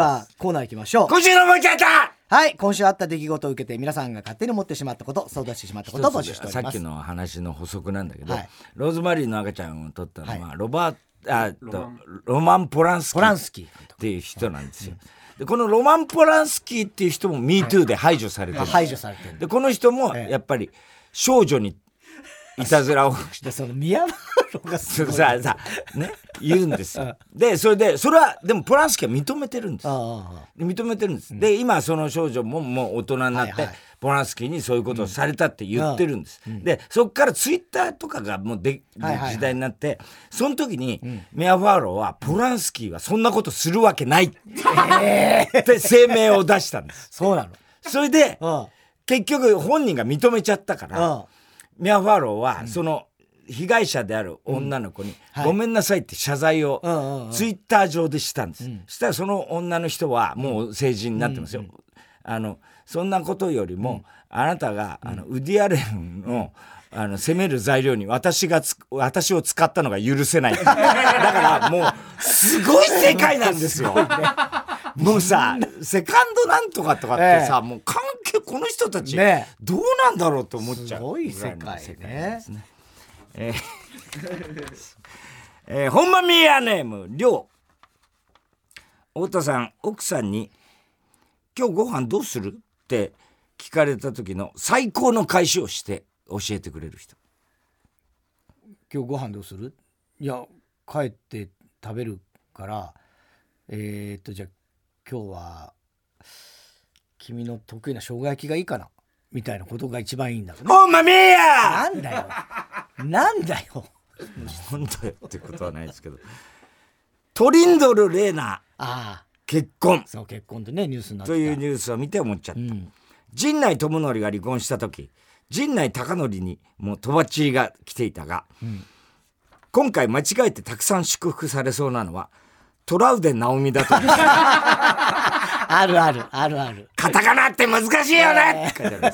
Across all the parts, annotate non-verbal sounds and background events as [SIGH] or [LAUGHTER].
では、コーナー行きましょう。今週のもんちゃったはい、今週あった出来事を受けて皆さんが勝手に思ってしまったこと、相談してしまったことを募集しております。さっきの話の補足なんだけど、はい。ローズマリーの赤ちゃんを取ったのは、はロバーあとロマン・ポランスキー。っていう人なんですよ。でこのロマン・ポランスキーっていう人も MeToo で排除されてる、排除されてる。でこの人もええ。やっぱり少女にいたずらをしで、その宮原がすごい。ささね言うんですよ。でそれでそれはでもポランスキーは認めてるんです認めてるんです、で今その少女ももう大人になって、ポランスキーにそういうことをされたって言ってるんです、でそっからツイッターとかがもうで、時代になってその時に、メアファーローはポランスキーはそんなことするわけない。って声明を出したんです。そうなの。それでうん。結局本人が認めちゃったから、うん。ミア・ファーローはその被害者である女の子に「はい。ごめんなさい」って謝罪をツイッター上でしたんです、そしたらその女の人はもう成人になってますよ、あのそんなことよりも、あなたがあのウディアレンのあの責める材料に私がつ私を使ったのが許せない。[LAUGHS] だからもうすごい世界なんですよ。[LAUGHS] [LAUGHS] もうさセカンドなんとかとかってさ、もう関係この人たちねどうなんだろうと思っちゃうすごい世界ぐらの世界ね。えー [LAUGHS] えー、ほんまみやネームりょう。太田さん奥さんに「今日ご飯どうする?」って聞かれた時の最高の返しをして教えてくれる人。今日ご飯どうする？いや、帰って食べるから、えー、っと、じゃあ今日は、君の得意な生姜焼きがいいかなみたいなことが一番いいんだろうね。ほんまみやなんだよ。なんだよ。本当よってことはないですけどトリンドル・レーナああ、結婚そう、結婚でね、ニュースになってた。というニュースを見て思っちゃった、うん。陣内智則が離婚した時陣内孝則にもうとばっちりが来ていたが、今回間違えてたくさん祝福されそうなのはトラウデン直美だと。思 [LAUGHS] うあるある、あるある。カタカナって難しいよね。って書いてありま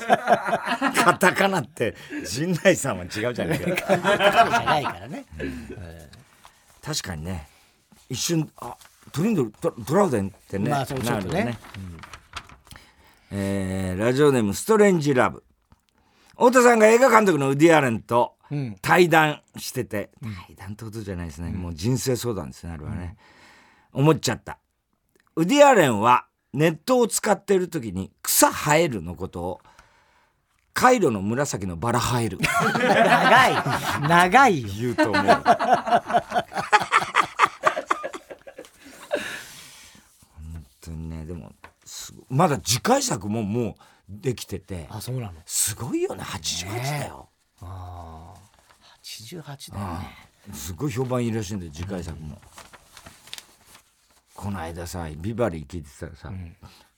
すカタカナって陣内さんは違うじゃないか。じゃないからね。確かにね。一瞬あトリンドルトトラウデンってね、まあそうちょっとね。なるよえーラジオネームストレンジラブ。太田さんが映画監督のウディ・アレンとん。対談してて、対談ってことじゃないですね、もう人生相談ですねあれはね、思っちゃったウディ・アレンはネットを使っている時に草生えるのことをカイロの紫のバラ生える長い。長いよ。言うと思う本当にねでもまだ次回作ももうできててあ、そうなの？すごいよね88だよ、ああ。88だよね。すごい評判いいらしいんだよ次回作も、この間さビバリー聞いてたらさ、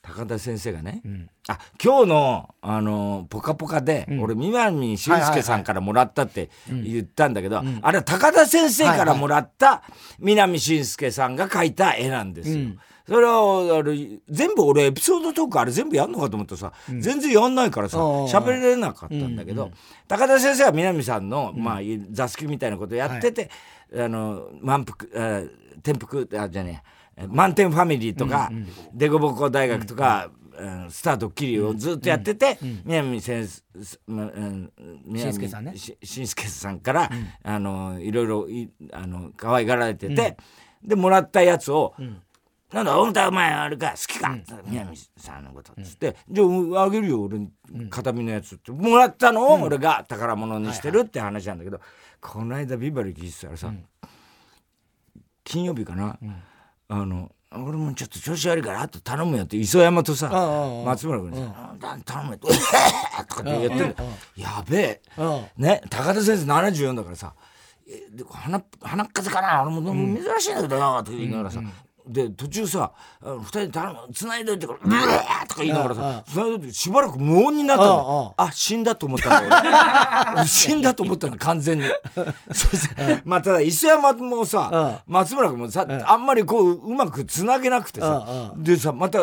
高田先生がね、あ今日の「あのぽかぽか」で、俺南俊介さんからもらったって言ったんだけど、あれは高田先生からもらった南俊介さんが描いた絵なんですよ。それはあれ全部俺エピソードトークあれ全部やんのかと思ったらさ、全然やんないからさ喋れなかったんだけど、高田先生は南さんの、まあ、座敷みたいなことやってて、あの満腹あ転覆あじゃねえ満点ファミリーとか、デコボコ大学とか、うん。スタードッキリをずっとやってて、南先生、まうん南紳助さんね。し紳助さんから、あのいろいろいあの可愛がられてて、でもらったやつを、なんだ、本当はお前あれか、好きか、南さんのことっつって、じゃああげるよ、俺に、形見のやつって。もらったのを俺が宝物にしてるって話なんだけど、この間ビバリー聞いてたらさ、金曜日かな、あの、俺もちょっと調子悪いからあと頼むよって磯山とさ松村君にさ「うん。頼むよ」とかって言ってんだよやべえ。うん。ね高田先生74だからさ「えで鼻鼻っ風邪かな？俺も珍しいんだけどよ」とか言いながらさ、で途中さ「あの二人で頼む繋いどいてからブワーとか言いながらさ繋いどいてしばらく無音になったの。あ死んだと思ったんだよ俺。[LAUGHS] 死んだと思ったの完全に。そしてまあただ磯山もさ松村君もさあんまりこううまくつなげなくてさでさまた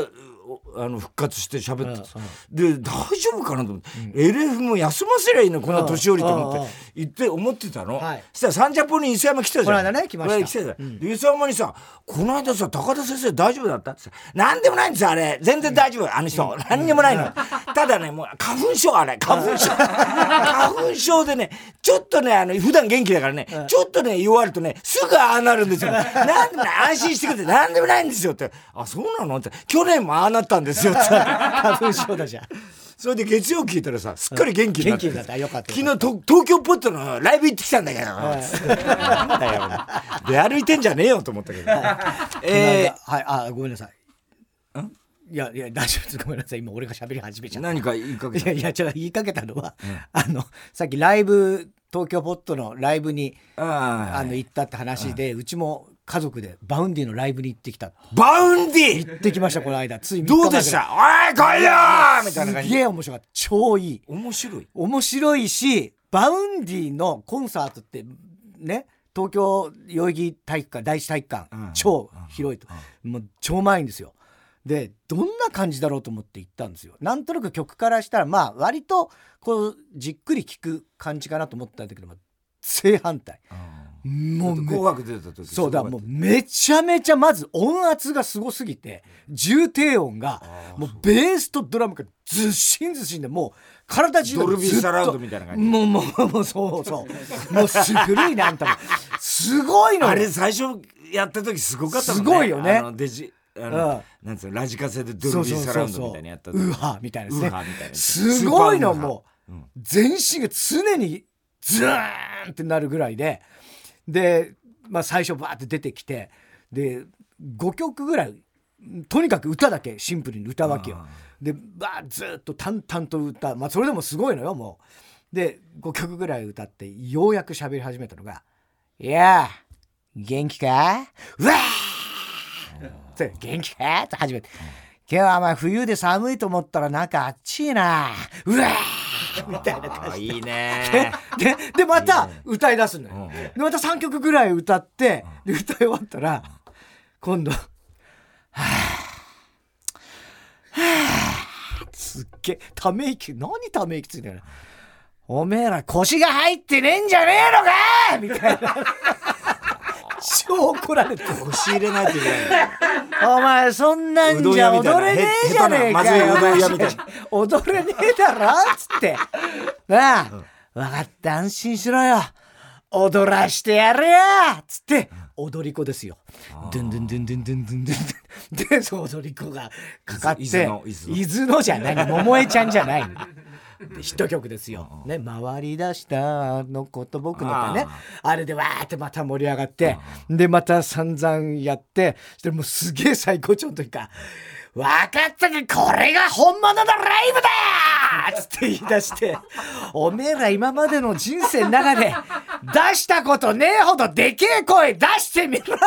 あの復活して喋ってで大丈夫かなと思って、LF も休ませりゃいいのこんな年寄りと思って言って思ってたの、そしたらサンジャポに磯山来たじゃん。この間ね来ました。来てた、で磯山にさ「この間さ高田先生大丈夫だった?」って。何でもないんですよあれ。全然大丈夫。あの人。何にもないの。ただねもう花粉症あれ。花粉症。花粉症でねちょっとねあの普段元気だからね、ちょっとね弱るとねすぐああなるんですよ。[LAUGHS] 何でもない安心してくれて何でもないんですよって。あそうなのって。去年もああなったんですよ。って花粉症だじゃん。それで月曜聞いたらさすっかり元気になって、元気になった。よかった昨日東京ポッドのライブ行ってきたんだけど、なんだよ出歩いてんじゃねえよと思ったけど、[LAUGHS] えー、はいあごめんなさい。いやいや大丈夫です。ごめんなさい。今俺が喋り始めちゃった。何か言いかけたいやいやちょっと言いかけたのは、うん、あのさっきライブ東京ポッドのライブにあの行ったって話で、うちも家族で Vaundyのライブに行ってきた。 Vaundy！行ってきましたこの間。ついどうでした？おい来いよみたいな感じすげえ面白かった。超いい。面白い。面白いし Vaundy のコンサートってね東京代々木体育館第一体育館、うん、超広いと、うん、もう超満員ですよ。でどんな感じだろうと思って行ったんですよ。なんとなく曲からしたらまあ割とこうじっくり聴く感じかなと思ったんだけど正反対、もう紅白出た時そうだもうめちゃめちゃまず音圧がすごすぎて重低音がもうベースとドラムがずっしんずしんでもう体中ドルビーサラウンドみたいな感じ。もうもうもうそうそう。もうす古いねあんたもすごいのあれ最初やった時すごかったもんね。すごいよね。デジあの、うん、なんつうのラジカセでドルビーサラウンドみたいなやったウーハーみたいなですね。すごいのもう、うん、全身が常にズーンってなるぐらいでで、まあ、最初バーって出てきてで5曲ぐらいとにかく歌だけシンプルに歌うわけよ。でバーずっと淡々と歌まあそれでもすごいのよもう。で5曲ぐらい歌ってようやく喋り始めたのが「いや元気か？うわー!」元気か?」って始めて「今日はまあ冬で寒いと思ったらなんかあっちいなうわー!」[LAUGHS] みたいな。感じいいね。[LAUGHS] ででまた歌い出すのよ、でまた3曲ぐらい歌ってで歌い終わったら今度「はあはあすっげえため息何ため息ついてるおめえら腰が入ってねえんじゃねえのかみたいな超怒られて腰入れないといけないお前そんなんじゃ踊れねえじゃねえかよ。踊れねえだろ。っつって。なあ、分かった。安心しろよ。踊らしてやれやつって。踊り子ですよ。ドゥンドゥンドゥンドゥンドゥンドゥンドゥンで踊り子がかかって。伊豆のじゃない。桃江ちゃんじゃないヒット曲ですよ。ね、回り出したのこと僕のかねあれでわーってまた盛り上がってでまた散々やってそしてもうすげえ最高潮の時か「分かったけこれが本物のライブだ!」っつって言い出して「おめえら今までの人生の中で出したことねえほどでけえ声出してみろよ!」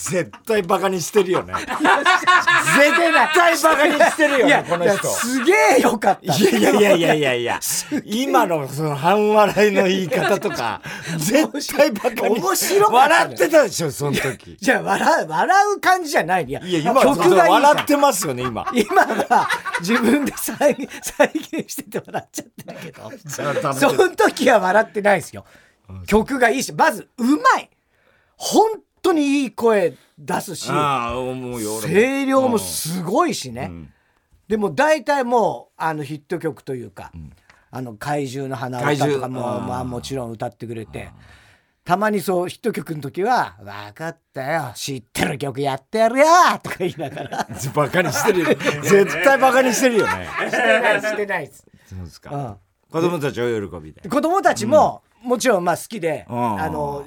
絶対バカにしてるよね。[LAUGHS] 絶対バカにしてるよね、この人。すげえよかった。いやいやいやいやいやいや、今のその半笑いの言い方とか、[LAUGHS] 絶対バカに面白か笑ってたでしょ、その時。じゃあ笑う、笑う感じじゃない。いや、いや今曲が笑ってますよね、今。今は自分で再 [LAUGHS] 再現してて笑っちゃってるけど、その時は笑ってないですよ。曲がいいし、まずうまい。本当にいい声出すし声量もすごいしね、うん、でも大体もうあのヒット曲というか「うん、あの怪獣の花歌」とかもまあ、もちろん歌ってくれて。たまにそうヒット曲の時は「分かったよ知ってる曲やってやるよ」とか言いながら。バカにしてるよ。[LAUGHS] 絶対バカにしてるよ。ね。してないしてないです。そうですか、うん、子供たちは喜びで。子供たちも、もちろんまあ好きで、うん、あの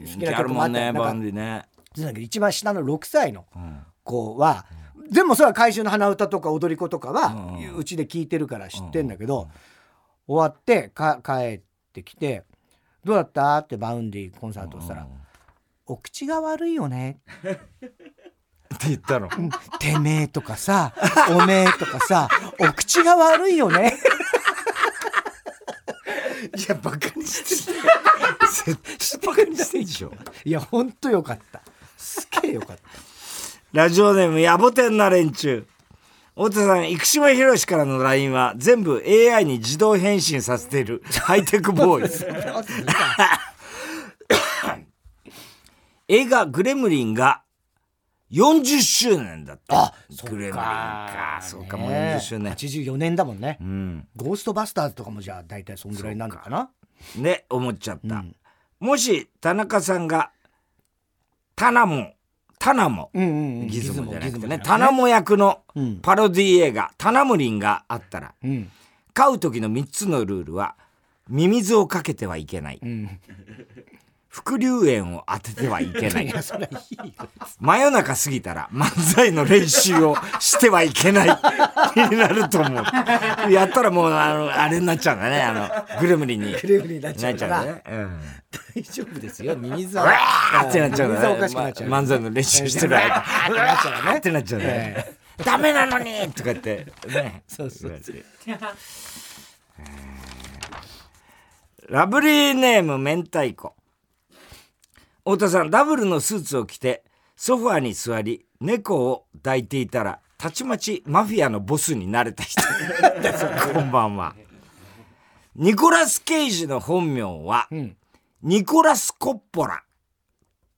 好きな曲もあってバンディね一番下の6歳の子は、うん、でもそれは怪獣の鼻歌とか踊り子とかはうち、で聞いてるから知ってんだけど、終わってか帰ってきて「どうだった?」ってバウンディコンサートしたら「お口が悪いよね」[LAUGHS] って言ったの。てめえとかさ、おめえとかさ、お口が悪いよね。いや、バカにしてる。絶対にしてんでしょ。いや、ほんとよかった。すげえよかった。ラジオネームやぼてんな連中。太田さん生島博士からの LINE は全部 AI に自動返信させているハイテクボーイズ。映画「グレムリン」が40周年だった。あグレムリンか。そうか。もう40周年。84年だもんね、うん。ゴーストバスターズとかもじゃあ大体そんぐらいなのかな？ね思っちゃった、うんもし田中さんがタナモタナモうんうんうん。ギズモじゃなくてねタナモ役のうん。パロディ映画「タナムリン」があったらうん。飼う時の3つのルールはミミズをかけてはいけない。うん副流煙を当ててはいけない。[LAUGHS] 真夜中過ぎたら漫才の練習をしてはいけない。になると思う。やったらもうあのあれになっちゃうんだね。あのグレムリンに。クレームになっちゃなっちゃうからうね、うん。大丈夫ですよ。ミミズうわはーってなっちゃうかしくなっちゃうま漫才の練習してる間。うわーってなっちゃうね。ってなっちゃうね、ダメなのに！とか言ってね。そうそうそう。ラブリーネーム明太子太田さんダブルのスーツを着てソファーに座り猫を抱いていたらたちまちマフィアのボスになれた人。[LAUGHS] こんばんは。ニコラス・ケイジの本名は、ん。ニコラス・コッポラ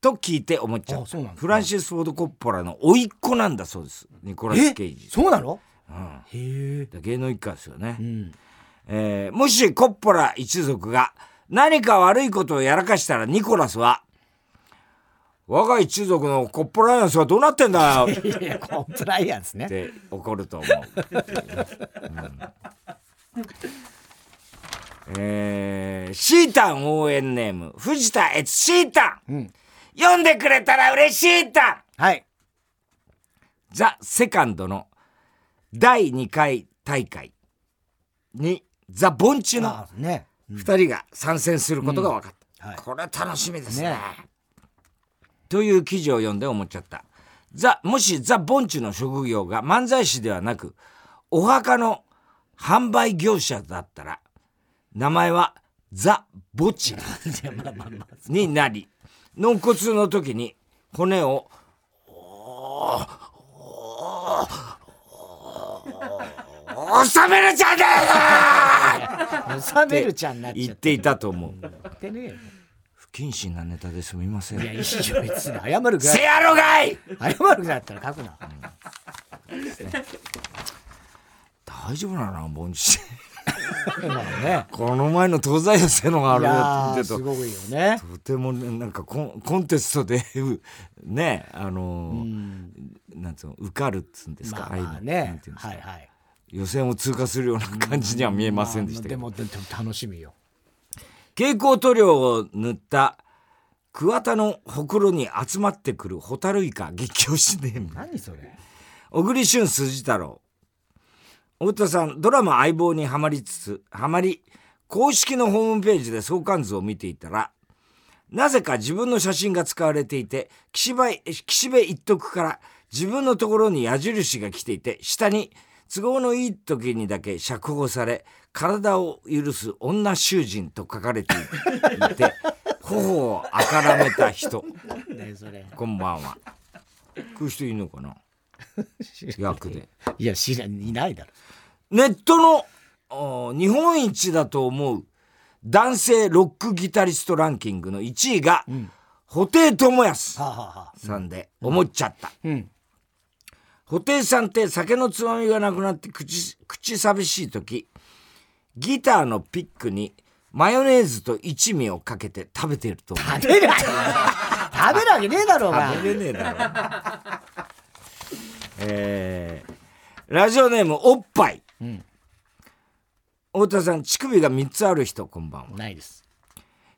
と聞いて思っちゃう。フランシス・フォード・コッポラの甥っ子なんだそうですニコラス・ケイジ、そうなの？うん。へえ。芸能一家ですよね、うん。えーもしコッポラ一族が何か悪いことをやらかしたらニコラスは「我が一族のコッポライアンスはどうなってんだよ!」コンプライアンスね。て怒ると思う。うん。えーシータン応援ネーム。藤田悦シータン、うん。読んでくれたら嬉しいタン。はい。ザ・セカンドの第2回大会。にザ・ボンチのあね。2人が参戦することが分かった、はい。これ楽しみですね。ねという記事を読んで思っちゃった。ザもしザ・ボンチの職業が漫才師ではなくお墓の販売業者だったら名前はザ・墓地 [LAUGHS] になり納骨の時に骨を収めるじゃねえ [LAUGHS] 収めるちゃんになっちゃっ言っていたと思う。てね不謹慎なネタですみません。いやいいよ別に謝るぐらせいやろがい！謝るぐらいだったら書くな。大丈夫なのボンチまあね。この前の東西予選のがあるすごいよね。ととてもねなんかコンコンテストでうねあのーなんつうの受かるっつうんですか、まあまあね。はいはい。予選を通過するような感じには見えませんでしたけど、でもでも楽しみよ蛍光塗料を塗った桑田のほくろに集まってくるホタルイカ激推しネーム。何それ？小栗旬筋太郎。太田さんドラマ「相棒」にはまりつつはまり公式のホームページで相関図を見ていたらなぜか自分の写真が使われていて岸辺岸辺一徳から自分のところに矢印が来ていて下に都合のいい時にだけ釈放され体を許す女囚人と書かれていて [LAUGHS] 頬をあからめた人。こんばんは。こういう人いるのかな？[LAUGHS] 役で。いや知らんいないだろ。ネットのお日本一だと思う男性ロックギタリストランキングの1位が、布袋寅泰さんで思っちゃった。うん布袋さんって酒のつまみがなくなって口口寂しい時ギターのピックにマヨネーズと一味をかけて食べてると思う。食べる食べるわけねえだろお前食べれねえだろ。えーラジオネームおっぱい。ん太田さん乳首が3つある人こんばんは。ないです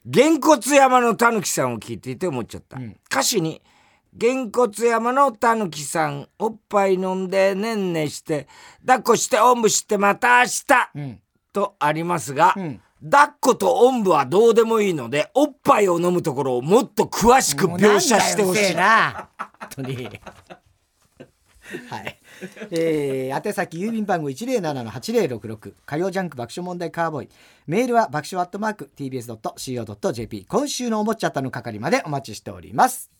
げんこつ山のたぬきさんを聞いていて思っちゃった、歌詞に「げんこつ山のたぬきさんおっぱい飲んでねんねして抱っこしておんぶしてまた明日」うん。とありますが、ん。抱っことおんぶはどうでもいいのでおっぱいを飲むところをもっと詳しく描写してほしい。な。本当に。はい。えー、宛先郵便番号107-8066火曜ジャンク爆笑問題カーボーイ。メールは爆笑アットマーク TBS.CO.JP 今週のおもちゃったの係までお待ちしております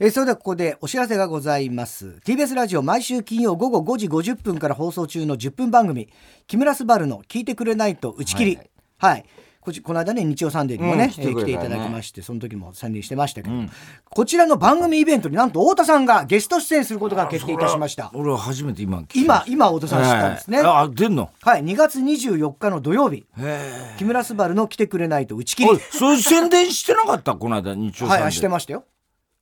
えーそれではここでお知らせがございます。TBS ラジオ毎週金曜午後5時50分から放送中の10分番組「木村昴の聞いてくれないと打ち切り」はい、こちこの間ね日曜サンデーにもね、うん来てねえー来ていただきましてその時も宣伝してましたけど、こちらの番組イベントになんと太田さんがゲスト出演することが決定いたしました。俺は初めて今今した。今太田さん知ったんですね、ええあ出んの？はい。2月24日の土曜日。へ木村昴の来てくれないと打ち切り。それ宣伝してなかった？この間日曜さんではいしてましたよ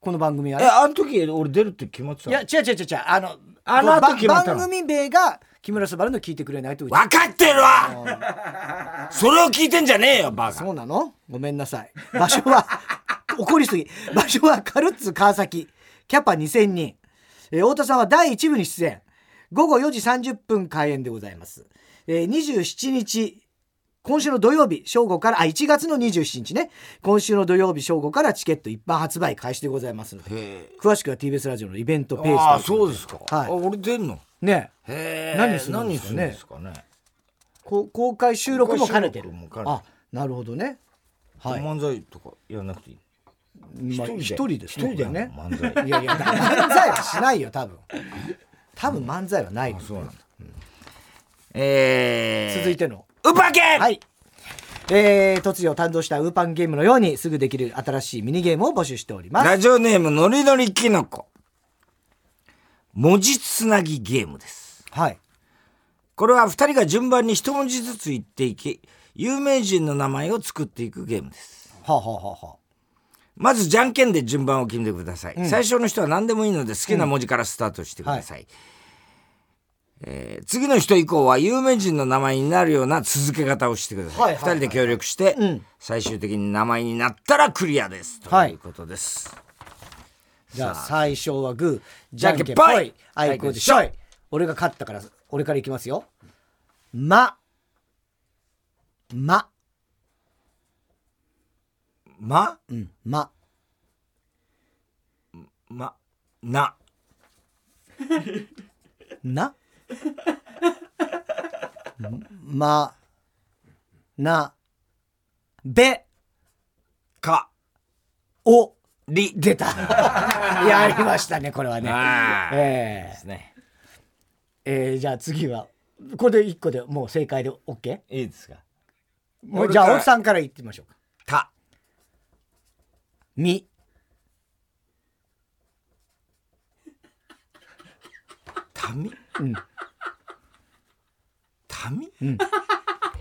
この番組はえねあの時俺出るって決まってたいや違う違う違う違う。あのあの後決まったの？ば番組名が木村昴の聞いてくれないと分かってるわ！それを聞いてんじゃねえよバカ。そうなの？ごめんなさい。場所は [LAUGHS] 怒りすぎ。場所はカルッツ川崎。キャパ2000人、えー太田さんは第1部に出演。午後4時30分開演でございます、えー27日今週の土曜日正午からあ1月の27日ね。今週の土曜日正午からチケット一般発売開始でございますのでへ詳しくは TBS ラジオのイベントページああそうですか、はい。あ俺出んの？ね。へえ。何するんですかね。何するんですかね。こ公開収録も兼ねてる。あなるほどね。はい、漫才とかやらなくていい？まあ、一人で？すね一人でこれね。漫才。いやいや漫才はしないよ多分。[LAUGHS] 多分漫才はないそうなんだ、えー、続いてのウパケはい。えー、突如誕生したウーパンゲームのようにすぐできる新しいミニゲームを募集しております。ラジオネームのりのりきのこ文字つなぎゲームです。はい。これは2人が順番に一文字ずつ言っていき有名人の名前を作っていくゲームです。はあ、はあはあはまずじゃんけんで順番を決めてください、最初の人は何でもいいので好きな文字からスタートしてください、えー次の人以降は有名人の名前になるような続け方をしてください、はいはいはい。2人で協力して、うん。最終的に名前になったらクリアです。とはいいうことです、じゃあ最初はグーじじゃんけんぽい。い。あいこでしょい。俺が勝ったから俺からいきますよ。ま。ま。ま？うんま。ま。な。[LAUGHS] な？まなべかおり出た。[LAUGHS] やりましたねこれはね。あーえですね。ええーじゃあ次はこれで1個でもう正解で OK? いいですか。もうじゃあ俺から青木さんから言ってみましょうか。た。み。たみ？うんたみうん。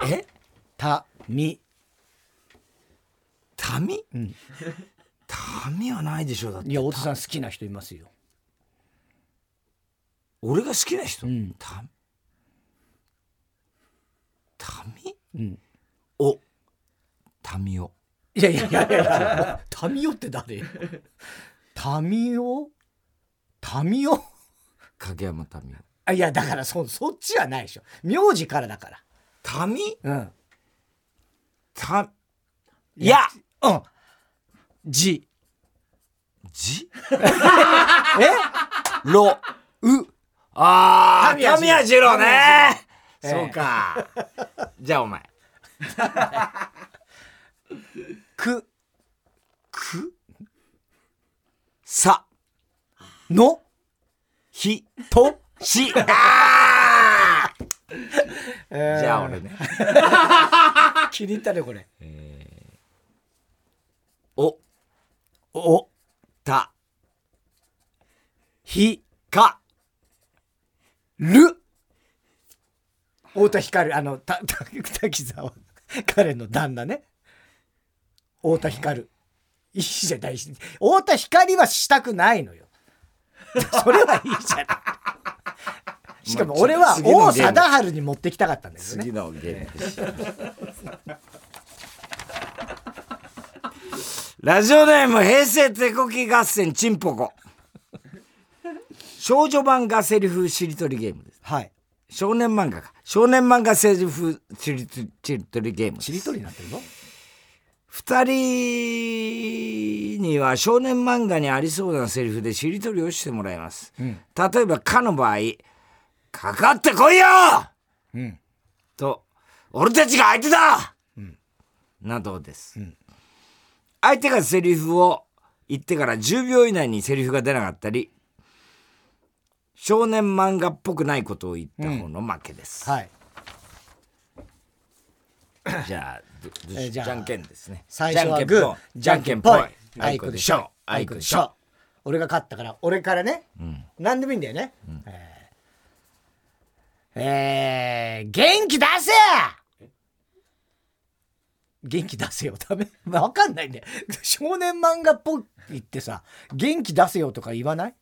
え？たみ。たみ？うん。たみはないでしょだって。いや太田さん好きな人いますよ。俺が好きな人、うん。たたみ？うん。お。たみお。いやいやいやいやタミオって誰？タミオタミオ影山たみおあいやだからそそっちはないでしょ。名字からだから。たみうん。たいや。うん。じ。じ？[LAUGHS] え？ろう。ああ神谷神谷二郎ね。そうか。[LAUGHS] じゃあお前。くくさのひとし [LAUGHS] あじゃあ俺ね。[LAUGHS] 気に入ったねこれ。おおたひかる。太田光あのたた滝沢。カレンの旦那ね。太田光。いいじゃないし。太田光はしたくないのよ。[LAUGHS] それはいいじゃないしかも俺は王貞治に持ってきたかったんだけどね。次のゲームです。ラジオネーム平成手こき合戦チンポコ。少女漫画セリフしりとりゲームです。はい。少年漫画か。少年漫画セリフしりとしりとりゲームです。しりとりになってるの？二人には少年漫画にありそうなセリフでしりとりをしてもらいます、ん。例えば「か」の場合「かかってこいよ!」うん。と「俺たちが相手だ!などです、ん。相手がセリフを言ってから10秒以内にセリフが出なかったり、少年漫画っぽくないことを言った方の負けです。はい。[COUGHS] じゃあ、じゃあじゃんけんですね。最初はグーじゃんけんぽい。あい。こでしょ。あいこでしょ。俺が勝ったから俺からね、何でもいいんだよね、えーえー元気出せ！元気出せよ。ダメ。[LAUGHS] わかんないんだよ少年漫画っぽいってさ元気出せよとか言わない？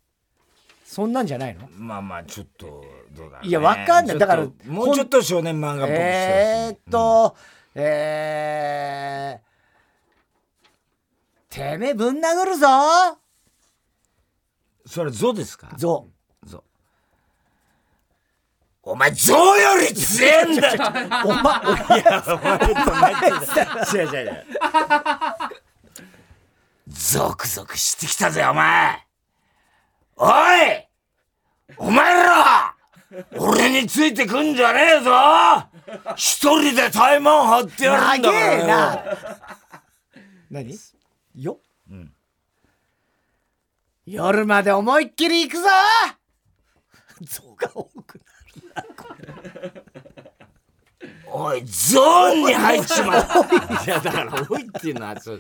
そんなんじゃないの？まあまあ、ちょっと、どうだろうね。いやわかんない。だからもうちょっと少年漫画っぽくしてえーっと、えー、てめえぶん殴るぞ！それ、ゾですか？ぞゾ。お前、ゾより強えんだよ。[LAUGHS] お前いや、お前と [LAUGHS] 違う違う違う。ゾクゾクしてきたぜ、お前。おいお前ら俺についてくんじゃねえぞ。一人で怠慢張ってやるんだ長からよ。えな。何？よ、夜まで思いっきり行くぞ。象が多くなおい、ゾーンに入っちまった。いや、だから、おいっていうのは、そう。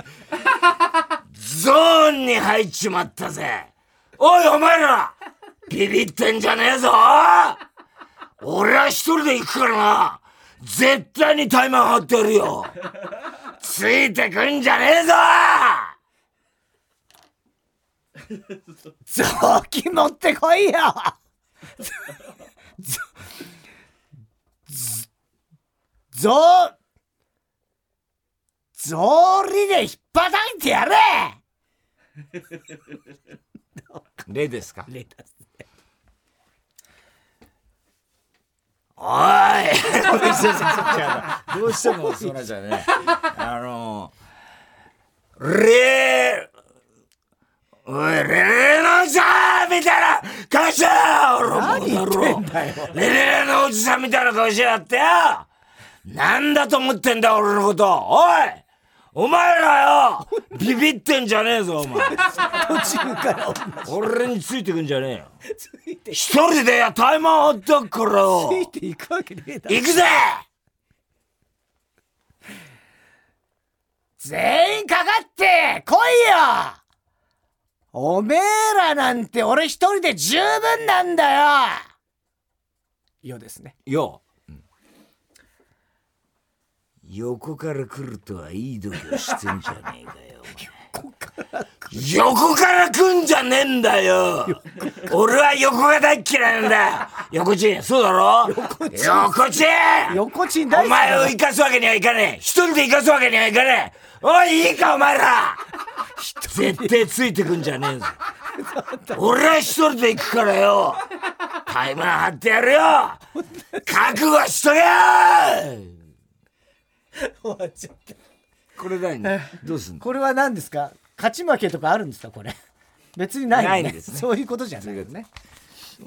ゾーンに入っちまったぜ。おい、お前らビビってんじゃねえぞ俺は一人で行くからな絶対にタイマー張ってやるよついてくんじゃねえぞ雑巾持ってこいよぞぞぞぞ草履で引っ叩いてやれ。[LAUGHS] 例ですか？レおい。[LAUGHS] どうしてもそうなゃね。あのレおいレレのおじさんみたいな顔しや俺もだろレレレのおじさんみたいな顔しやがってよなんだと思ってんだ俺のこと。おいお前らよビビってんじゃねえぞお前。途中から俺についてくんじゃねえよ。ついて。一人でやタイマー張ってっからよ。ついていくわけねえだろ。行くぜ。全員かかって来いよ。おめえらなんて俺一人で十分なんだよ。よですね。よ、横から来るとはいい度胸してんじゃねえかよ横から来んじゃねえんだよ。俺は横が大っ嫌いなんだ。よ横ちんそうだろ？横ちん横ちお前を生かすわけにはいかねえ。一人で生かすわけにはいかねえ。おいいいかお前ら。絶対ついてくんじゃねえぞ。俺は一人で行くからよ。タイマー張ってやるよ。覚悟しとけよ [LAUGHS] 終わっちゃった。これ何どうすんの？これは何ですか？勝ち負けとかあるんですか？これ。別にないよね。ないんですね。そういうことじゃないよね。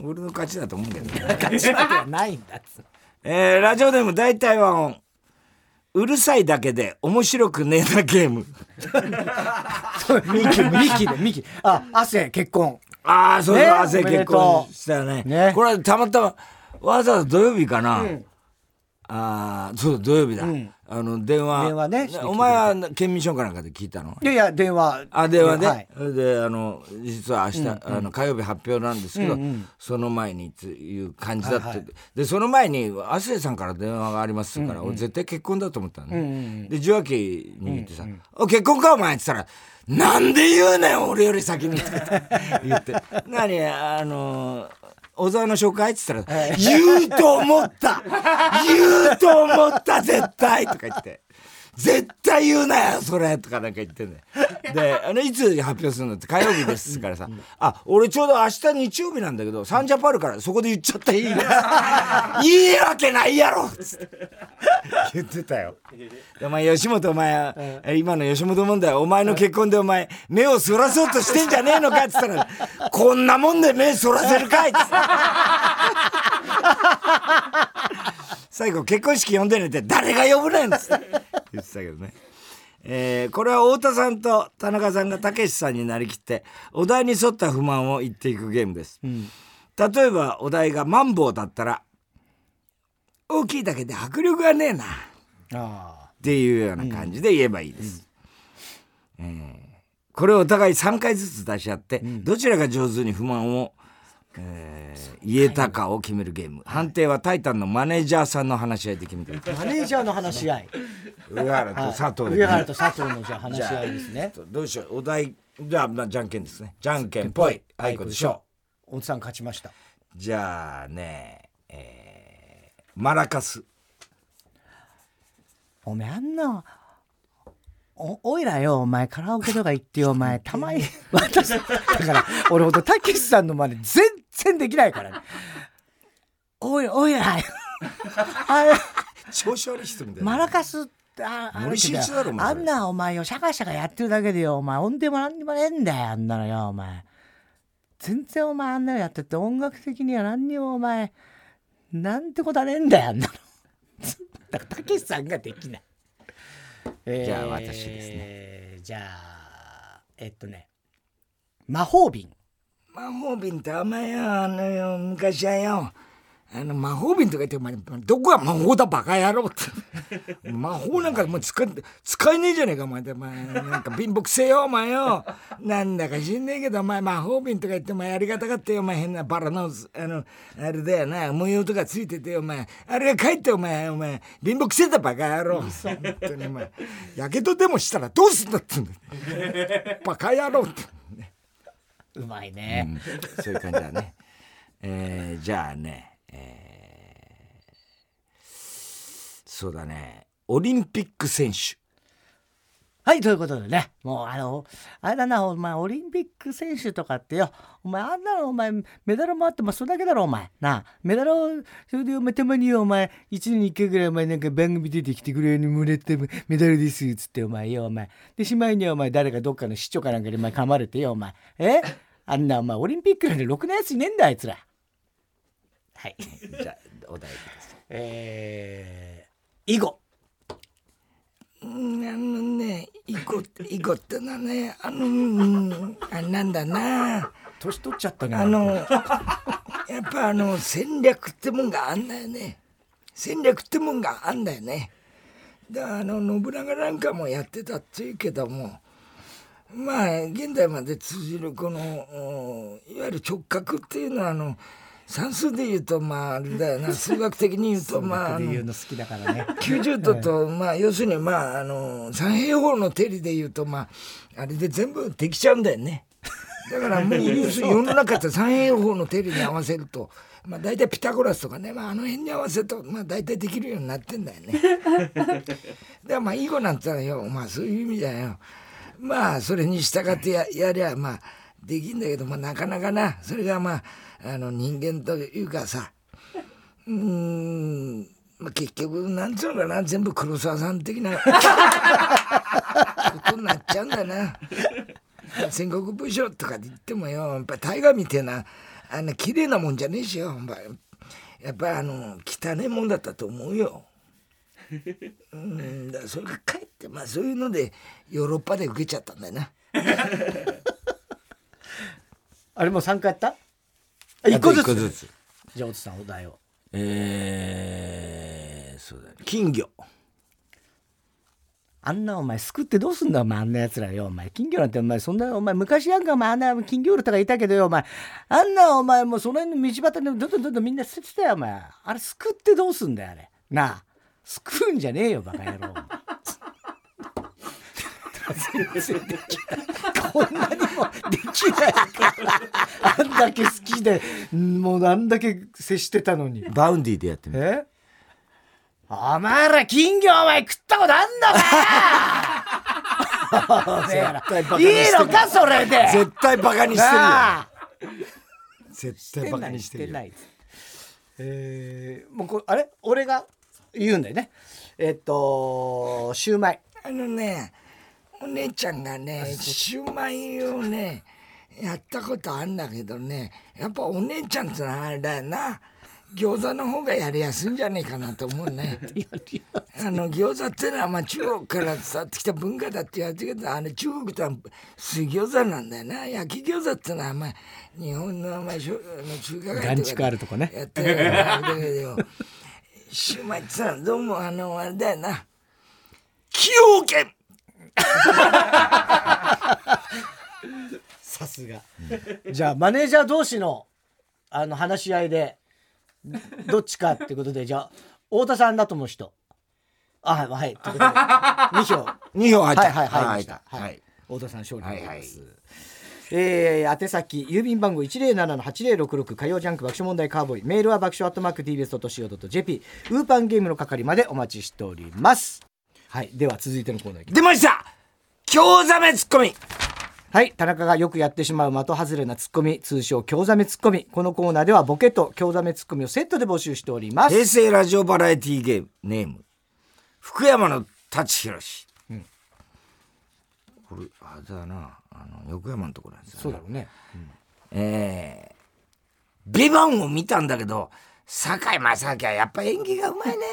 俺の勝ちだと思うんだけどね。[LAUGHS] 勝ち負けはないんだっつえー、ラジオネーム大体は音。うるさいだけで面白くねえなゲーム。[LAUGHS] ミキミキでミキ。あ汗結婚。ああそうそう、ね？汗結婚したよね。ね？これたまたまわざわざ土曜日かな、んああそうだ土曜日だ、ん。あの電話。電話ねお前は県民賞かなんかで聞いたの？いやいや電話。あ電話で、はい。であの実は明日、あの火曜日発表なんですけど、うんうんその前にっていう感じだって、はいはい。でその前に亜生さんから電話がありますから、俺絶対結婚だと思ったのね、うんうんで受話器に行ってさ「お結婚かお前」って言ったら「なんで言うねん俺より先に」って言って「[LAUGHS] 何？あの小沢の紹介?」って言ったら「言うと思った。言うと思った絶対」とか言って。絶対言うなよそれとかなんか言ってんだよ。であのいつ発表するのって火曜日ですからさ「あ俺ちょうど明日日曜日なんだけどサンジャポあるからそこで言っちゃって [LAUGHS] いいねいいわけないやろ」つって [LAUGHS] 言ってたよ。でお前吉本お前、え今の吉本問題お前の結婚でお前目をそらそうとしてんじゃねえのかっつったら「こんなもんで目そらせるかい」って [LAUGHS] 最後結婚式呼んでねって誰が呼ぶねんって言ってたけどね。えーこれは太田さんと田中さんがたけしさんになりきってお題に沿った不満を言っていくゲームです、例えばお題がマンボウだったら大きいだけで迫力がねえな。あっていうような感じで言えばいいです、えーこれをお互い3回ずつ出し合って、どちらが上手に不満を、えー言えたかを決めるゲーム。判定は「タイタン」のマネージャーさんの話し合いで決めてマネージャーの話し合い。い上原と佐藤で上原と佐藤のじゃあ話し合いですね。どうしよう。お題じゃあ、まあ、じゃんけんですね。じゃんけんぽい。あい。こでしょ大津さん勝ちました。うじゃあねえーマラカス。おめえあんなおおいらよお前カラオケとか行ってよ [LAUGHS] お前たまに [LAUGHS] 私だから俺ほんとたけしさんの真似全然できないからね。おいおいらよ。[LAUGHS] あれ調子悪い人みたいな。マラカスってああ森進一だろお前。あんなお前よシャカシャカやってるだけでよお前音程も何にもねえんだよあんなのよお前。全然お前あんなのやってて音楽的には何にもお前なんてことはねえんだよあんなの。[LAUGHS] だからたけしさんができない、えーじゃあ私ですね。じゃあえっとね魔法瓶。魔法瓶ってお前よあのよ昔はよあの魔法瓶とか言ってお前どこが魔法だバカ野郎。っ [LAUGHS] て魔法なんかもう使って使えねえじゃねえかお前。お前なんか貧乏くせえよお前よ。なんだか知んねえけどお前魔法瓶とか言ってお前ありがたがってよお前。変なバラのあのあれだよな。模様とかついててお前。あれが帰ってお前お前貧乏くせえだバカ野郎。本当にお前。やけどでもしたらどうすんだってんだバカ野郎って。うまいね、そういう感じだね。えーじゃあね、えーそうだね、オリンピック選手。はい、ということでね、もうあの、あれだな、お前、オリンピック選手とかってよ、お前、あんなの、お前、メダルもあってもそれだけだろ、お前。なあ、メダルを、それで、お前、たまによ、お前、一年に一回ぐらい、お前、なんか番組出てきてくれるもらったメダルです、つって、お前よ、お前。で、しまいには、お前、誰かどっかの市長かなんかで、お前、噛まれてよ、お前。え？あんな、お前、オリンピックよりろくなやついねえんだ、あいつら。はい。じゃあ、お題ください。えー、囲碁。うんあのね、囲碁って、囲碁ってのはね、あの、うんあなんだな。年取っちゃったね。あの、やっぱあの、戦略ってもんがあんだよね。戦略ってもんがあんだよね。で、あの、信長なんかもやってたっていうけども、まあ、現代まで通じるこの、おいわゆる直角っていうのは、あの、算数で言うと、まあ、あれだよな、[LAUGHS] 数学的に言うと、まあ、あでの言うの好きだからね。90度と、まあ、要するに、まあ、あの、三平方の定理で言うと、まあ、あれで全部できちゃうんだよね。だからもう、要するに世の中って三平方の定理に合わせると、まあ、大体ピタゴラスとかね、まあ、あの辺に合わせると、まあ、大体できるようになってんだよね。だからまあ、囲碁なんてのはよ、まあ、そういう意味だよ。まあ、それに従ってややりゃ、まあ、できんだけど、まあ、なかなかな、それがまあ、あの、人間というかさ、うん、結局、なんつうのかな、全部黒沢さん的なことになっちゃうんだな。戦国武将とかで言ってもよ、やっぱ大河みたいな、あの、綺麗なもんじゃねえしよ。やっぱやっぱあの、汚ねもんだったと思うよ。うん、だからそれがかえって、まあそういうので、ヨーロッパで受けちゃったんだよな。あれもう3回やった？一個ずつずつ。じゃあ、おつさんお題を。えー、そうだね。金魚。あんなお前、救ってどうすんだお前、あんな奴らよ。お前、金魚なんてお前、そんな、お前、昔なんかお前、あんな金魚売るとかいたけどよ、お前、あんなお前、もうその辺の道端でどんどんどんどんみんな捨ててたよ、お前。あれ、救ってどうすんだよ、あれ。なあ。救うんじゃねえよ、バカ野郎。こんなにもできないから。あんだけ好きで、もうあんだけ接してたのに。バウンディでやってみる。え？お前ら金魚お前食ったことあんのかいいのかそれで絶対バカにしてるよ。絶対バカにしてるよ。ないえー、もうこれあれ？俺が言うんだよねえっとシューマイあのね、お姉ちゃんがね、シューマイをね、やったことあんだけどね、やっぱお姉ちゃんってのはあれだよな。餃子の方がやりやすいんじゃねえかなと思うね。[LAUGHS] あの餃子ってのはまあ中国から伝わってきた文化だって言われてるけどあの中国とは水餃子なんだよな。焼き餃子ってのはまあ日本のまあ中華街とかあるとこね。やってるん [LAUGHS] だけどシューマイってのはどうもあのあれだよな。崎陽軒 [LAUGHS] さすが。じゃあマネージャー同士のあの話し合いでどっちかってことでじゃあ太田さんだと思う人。あはいということで。2票。2票入った。はいはいはい。はい。太田さん勝利でございます、はいはい。えー、宛先郵便番号107-8066火曜ジャンク爆笑問題カーボーイ。メールは爆笑アットマーク TBS.CO.JP ウーパンゲームの係までお待ちしておりますはい。では続いてのコーナーいきます出ました！京ザメツッコミ！はい。田中がよくやってしまう的外れなツッコミ通称京ザメツッコミ。このコーナーではボケと京ザメツッコミをセットで募集しております。平成ラジオバラエティゲームネーム福山の舘ひろし、これあれだな。あの横山のところなんですよ、ね、そうだろうね。えー、ビバンを見たんだけど堺正明はやっぱ演技がうまいね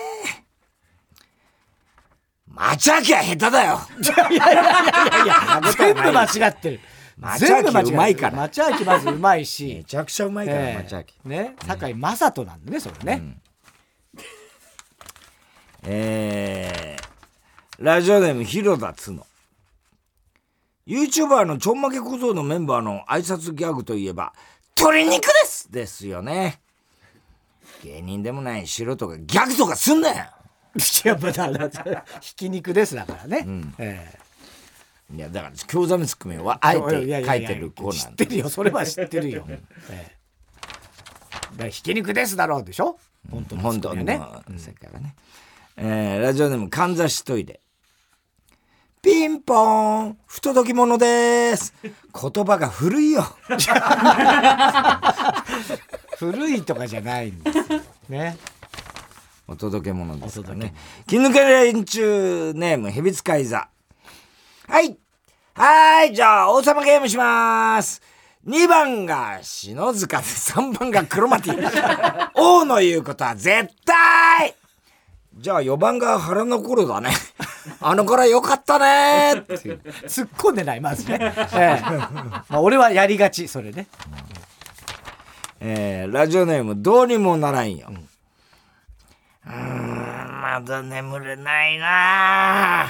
町明は下手だよ。いや全部間違ってる町全部間違ってる。明うまいから。町明まずうまいめしちゃくちゃうまいから、え町明えね堺雅人なんでねそれね、えー、ラジオネーム広田つの。YouTuber のちょんまげ小僧のメンバーの挨拶ギャグといえば鶏肉です！ですよね。芸人でもない素人がギャグとかすんなよ！いやまだだひき肉ですだからね、えいやだから京ザメツッコミはえあえて書いてるコーナー知ってるよ。それは知ってるよ、ええ。だからひき肉ですだろうでしょ？本当の本当ね、世界がね、えーラジオネームかんざしトイレピンポーン不届き者です。言葉が古いよ。[LAUGHS] 古いとかじゃないんですよ。ねお届け物ですからおね。気抜け連中ネーム、ヘビ使い座。はい。はーい。じゃあ、王様ゲームします。2番が篠塚で [LAUGHS] 3番がクロマティ。[LAUGHS] 王の言うことは絶対じゃあ4番が腹の頃だね。[LAUGHS] あの頃よかったねっていう突っ込んでないまずね、ええまあ、俺はやりがちそれねえーラジオネームどうにもならんよ。うーん、まだ眠れないな。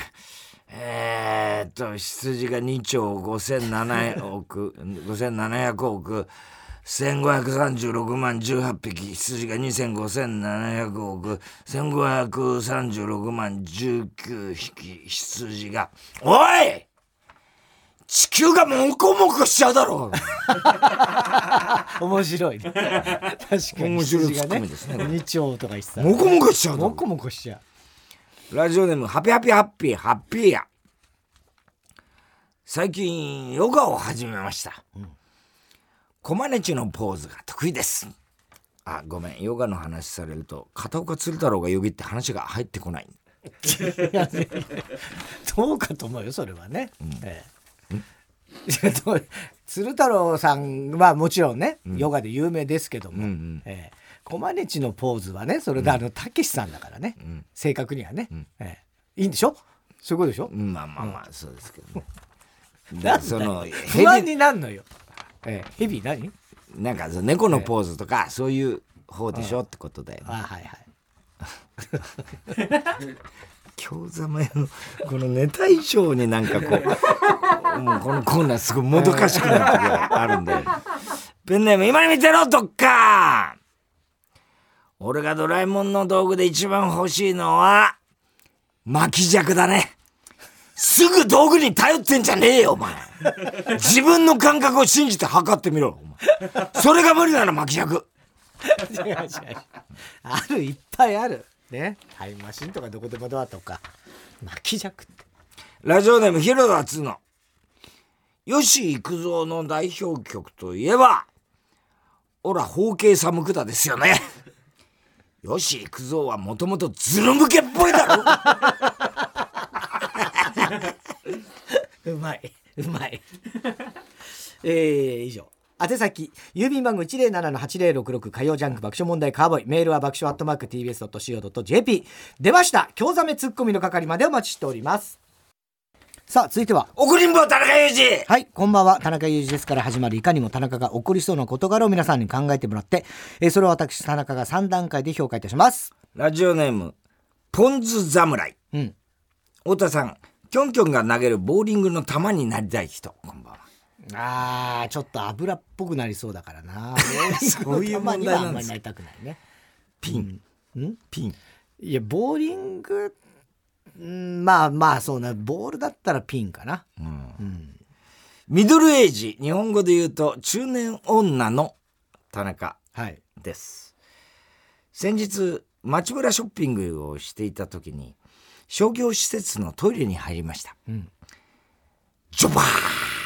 えーっと、羊が2兆5700億、5700億、1536万18匹、羊が25,700億、1536万19匹、羊が、おい！地球がモコモコしちゃうだろう。[LAUGHS] 面白いね。確かに。面白いツッコミですね。二丁とか言ってたら。モコモコしちゃうモコモコしちゃう。ラジオネームハピハピハッピーハッピーや。最近ヨガを始めました、コマネチのポーズが得意です。あごめん。ヨガの話されると片岡鶴太郎がよぎって話が入ってこない。[LAUGHS] いやねどうかと思うよそれはね、ええ。いやどう [LAUGHS] 鶴太郎さんはもちろんね、ヨガで有名ですけども、うんうん。ええコマネチのポーズはねそれであのたけしさんだからね、正確にはね、ええ。いいんでしょ？そういうことでしょ、まあまあまあそうですけどね。[LAUGHS] だその不安になんのよ、ええ、ヘビ何？なんかその猫のポーズとかそういう方でしょってことだよね。あはいはい [LAUGHS] 京ざまのこのネタ以上になんかこう [LAUGHS] もうこのコーナーすごいもどかしくなる時があるんで。ペンネーム今に見てろどっか俺がドラえもんの道具で一番欲しいのは巻き尺だね。すぐ道具に頼ってんじゃねえよお前。自分の感覚を信じて測ってみろそれが無理なら巻き尺。違う違う。あるいっぱいある。ね。タイムマシンとかどこでもドアとか。巻き尺って。ラジオネーム広田つの。吉幾三の代表曲といえばほら包茎寒くだですよね。吉幾三はもともとズル向けっぽいだろ。[LAUGHS] うまい。うまい。えー、以上宛先郵便番号107-8066火曜ジャンク爆笑問題カーボーイメールは爆笑アットマーク TBS.CO.JP 出ました。京ザメツッコミの係までお待ちしております。さあ続いては送りんぼ田中裕二。はいこんばんは。田中裕二ですから始まるいかにも田中が起こりそうな事柄を皆さんに考えてもらって、えーそれを私田中が3段階で評価いたします。ラジオネームポンズ侍。うん。太田さんキョンキョンが投げるボーリングの球になりたい人。こんばんはあーちょっと油っぽくなりそうだからな。[LAUGHS] そういう問題なんですあんまりなりたくないね。ピン、ん？ピン。いやボーリングうんまあまあそうなボールだったらピンかな。ミドルエイジ日本語で言うと中年女の田中はい。です。先日街ブラショッピングをしていた時に商業施設のトイレに入りました、ん。ジョバー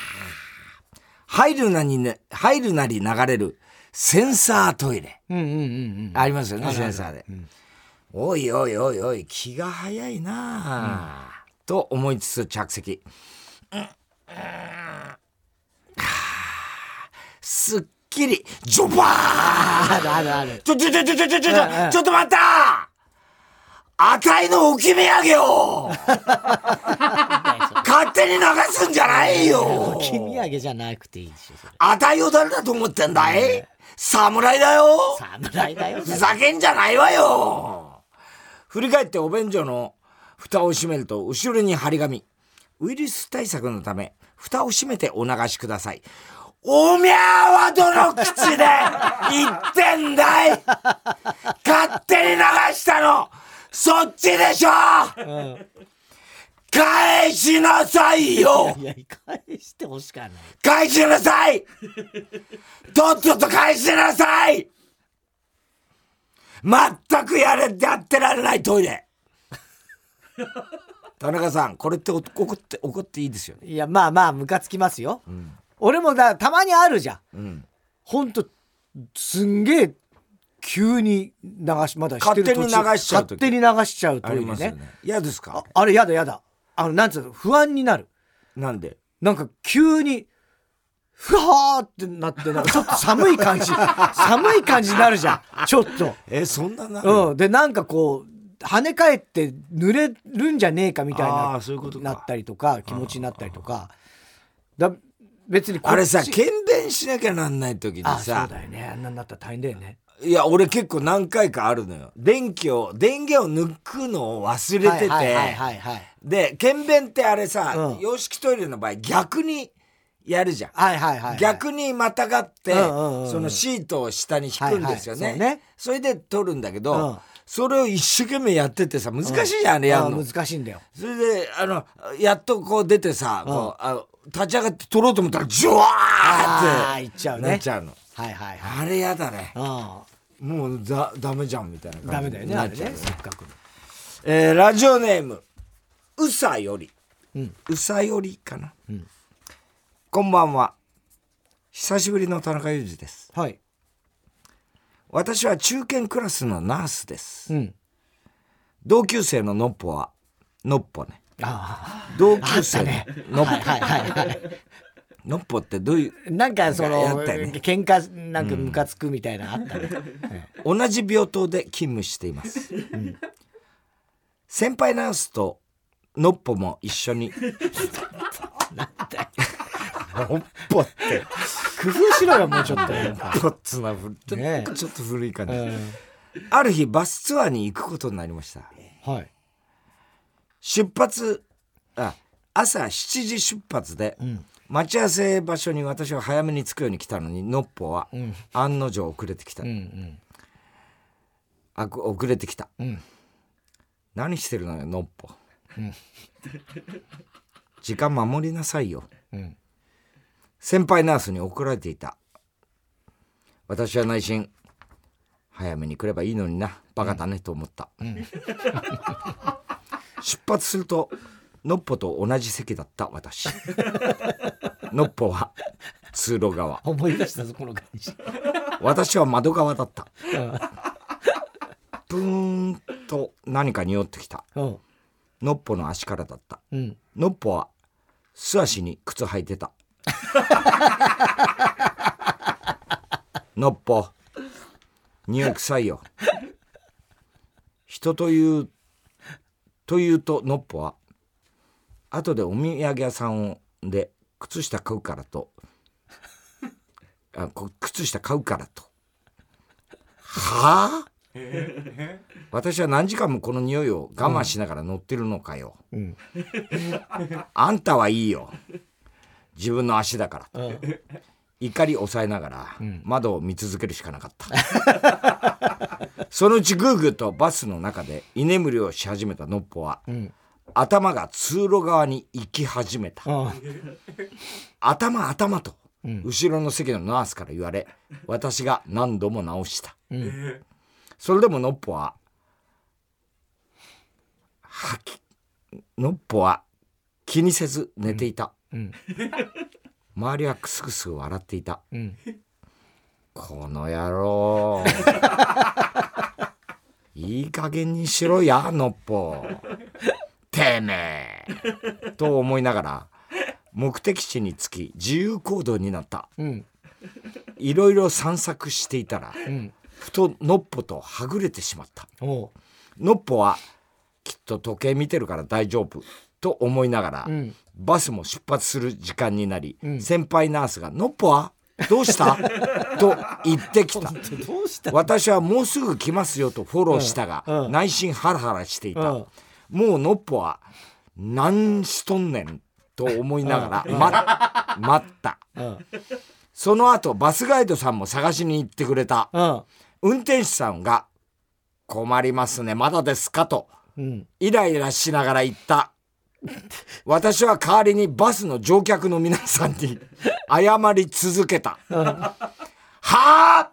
入るなに、ね、入るなり流れるセンサートイレ。うんうんうんうん。ありますよねセンサーで、おいおいおいおい気が早いなあ、と思いつつ着席。うん。うんはあすっきり。ジョバーあるあるある。ちょ、ちょ、ちょ、ちょ、ちょ、ちょ、ちょ、ちょっと待った。あたいの置き土産を勝手に流すんじゃないよ。置き土産じゃなくていいしあたいを誰だと思ってんだい侍だよ侍だよふざけんじゃないわよ振り返ってお便所の蓋を閉めると後ろに張り紙ウイルス対策のため蓋を閉めてお流しくださいおみゃーはどの口で言ってんだい勝手に流したのそっちでしょ、返しなさいよ。いや返してほしかない。返しなさい。[LAUGHS] とっとと返しなさい。全くやれやってられないトイレ。[LAUGHS] 田中さんこれってお怒って怒っていいですよね？いやまあまあムカつきますよ、俺もだたまにあるじゃん。うん。ほんとすんげえ急に流しまだ勝手に流しちゃう時。勝手に流しちゃうあトイレね。りますよね。嫌ですか？あれやだやだあのなんつうの不安になる。なんで？なんか急にふわーってなってなんかちょっと寒い感じ。[LAUGHS] 寒い感じになるじゃん。ちょっと。えそんななる？うん。でなんかこう跳ね返って濡れるんじゃねえかみたいあなーそういうことか。なったりとか気持ちになったりとか。だ別にあれさ検便しなきゃなんない時にあそうさだよね。あんなになったら大変だよねいや俺結構何回かあるのよ。電気を電源を抜くのを忘れてて、はいはいはいはいで検便ってあれさ、うん。洋式トイレの場合逆にやるじゃん、はいはいはいはい。逆にまたがって、そのシートを下に引くんですよね,、それで取るんだけど、うん。それを一生懸命やっててさ難しいじゃん、あれやあるの難しいんだよ。それであのやっとこう出てさ、うん。こうあの立ち上がって取ろうと思ったらジュワーってあーいっちゃうね。なっちゃうのはいはいはい。あれやだね。あもうだダメじゃんみたいなあダメ感じだよねあれねせっかくの。えーラジオネームうさより、うん。うさよりかな、ん。こんばんは。久しぶりの田中裕二です。はい。私は中堅クラスのナースです。うん。同級生ののっぽはのっぽね。あ同級生ったね。のはいはいはいはいのっぽってどういうなんかそのね。喧嘩なんかムカつくみたいなのあったね、同じ病棟で勤務しています、先輩ナースとのっぽも一緒に。のっぽって。工夫しろよもうちょっと。なんかポッツなふちょ,、ねちょっと古いかな、うん。ある日バスツアーに行くことになりました。はい。出発あ朝7時出発で、ん待ち合わせ場所に私は早めに着くように来たのにのっぽは、ん。案の定遅れてきた、うんうん。あく遅れてきた、うん。何してるのよのっぽ、時間守りなさいよ。うん。先輩ナースに怒られていた。私は内心早めに来ればいいのにな。バカだねと思った、出発するとのっぽと同じ席だった私。のっぽは通路側。思い出したぞこの感じ。私は窓側だった。プーンと何か匂ってきた。うん。のっぽの足からだった。うん。のっぽは素足に靴履いてた。のっぽ匂い臭いよ。人というというとのっぽは後でお土産屋さんで靴下買うからと。[LAUGHS] あ靴下買うからと。はあ？私は何時間もこの匂いを我慢しながら乗ってるのかよ、うん、あんたはいいよ。自分の足だから、うん、怒り抑えながら窓を見続けるしかなかった、そのうちグーグーとバスの中で居眠りをし始めたのっぽは、うん頭が通路側に行き始めた。頭頭と後ろの席のナースから言われ私が何度も直した、うん、それでものっぽははきのっぽは気にせず寝ていた、うん、周りはクスクス笑っていた、うん、この野郎。[LAUGHS] いい加減にしろやのっぽてめえ。と思いながら目的地に着き自由行動になった、いろいろ散策していたら、うん、ふとのっぽとはぐれてしまった。のっぽはきっと時計見てるから大丈夫と思いながら、うん、バスも出発する時間になり、うん、先輩ナースが「のっぽはどうした?」[LAUGHS] と言ってきた。私はもうすぐ来ますよとフォローしたが、内心ハラハラしていた。もうのっぽは何しとんねんと思いながら、ま、待った、その後バスガイドさんも探しに行ってくれた、運転手さんが「困りますねまだですか?」と、イライラしながら言った。私は代わりにバスの乗客の皆さんに謝り続けた。はあ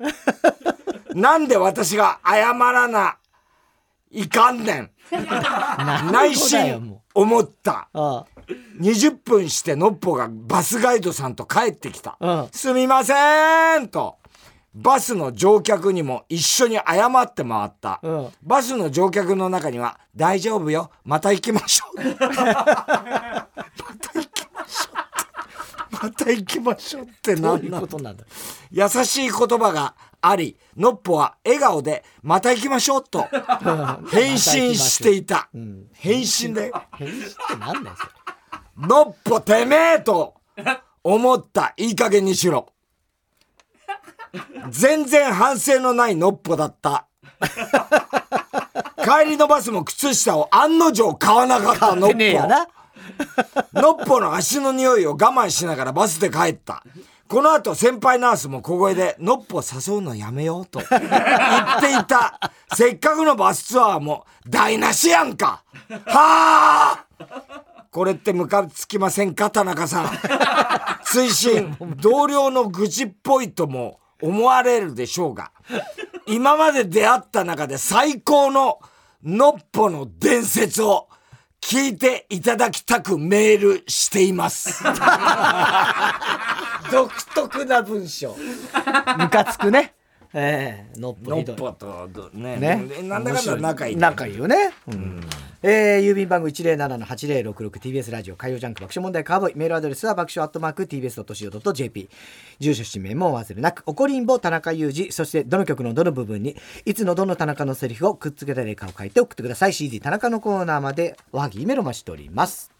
なんで私が謝らないかんねん内心思った。20分してのっぽがバスガイドさんと帰ってきた。すみませんと。バスの乗客にも一緒に謝って回った。バスの乗客の中には、大丈夫よ。また行きましょう。[LAUGHS] また行きましょう。また行きましょうって何なの優しい言葉があり、のっぽは笑顔で、また行きましょうと、[LAUGHS] 返信していた。返信で。返信って何だよ、のっぽてめえと思った。いい加減にしろ。全然反省のないのっぽだった。[LAUGHS] 帰りのバスも靴下を案の定買わなかったのっぽ。のっぽの足の匂いを我慢しながらバスで帰った。この後先輩ナースも小声で、のっぽ誘うのやめようと。言っていた。せっかくのバスツアーも台無しやんか。はあ。これってムカつきませんか田中さん。追伸、同僚の愚痴っぽいとも思われるでしょうが、今まで出会った中で最高ののっぽの伝説を聞いていただきたくメールしています。[LAUGHS] 独特な文章。[LAUGHS] ムカつくね。ええ。ー、のっぽのっぽとね。ね。なんだかんだ仲いい、ね、仲いいよね、うん、えー、郵便番号 107-8066TBS ラジオ火曜ジャンク爆笑問題カーボーイ。メールアドレスは爆笑アットマーク TBS.CO.JP 住所氏名もお忘れなく怒りんぼ田中裕二。そしてどの曲のどの部分にいつのどの田中のセリフをくっつけた例かを書いて送ってください。CD 田中のコーナーまでおはぎメロマしております